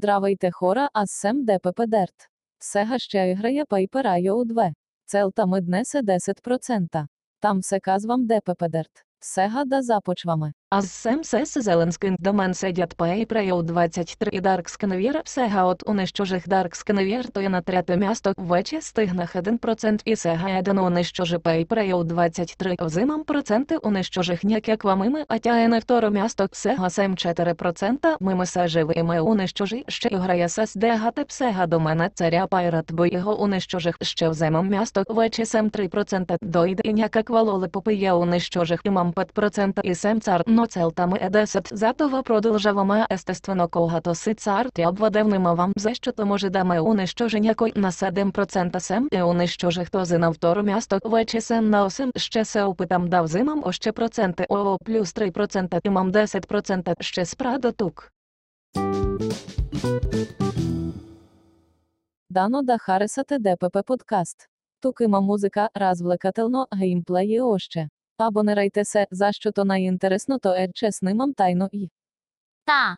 Здравейте хора, аз сем ДПП Дерт. Сега ще іграє Paper IO 2. Целтами днесе 10%. Там все казвам ДПП Дерт. Сега да започваме. А з сем сес Зеленскин до мен сидять Пейпрею 23 і Дарк Сканвір всега от унищожих Дарк Сканвір то є на третє місто. Ввечі стигнах 1% і сега один унищожи Пейпрею 23 взимам проценти унищожих ніяк вамими, а тяє на второ місто. Всега сем 4% мими се живими унищожи ще й грає сес дегати всега до мене царя Пайрат, бо його унищожих ще взимам місто. Ввечі сем 3% дойде і ніяк валоли попиє унищожих і мам 5% і сем цар но целтами едесет затова продовжаваме естественно когато си цар ті обвадевнима вам за що то може даме унищоження кой на 7% сем і унищожих то зи на второ місто вечі сем на осим ще се опитам дав зимам о проценти ОО плюс 3% і мам 10% ще спрадо тук. Дано да харесате ДПП подкаст. Тук има музика, развлекателно, геймплеї още. Абонирайте се, за що то найінтересно то е чесним тайно і. Та,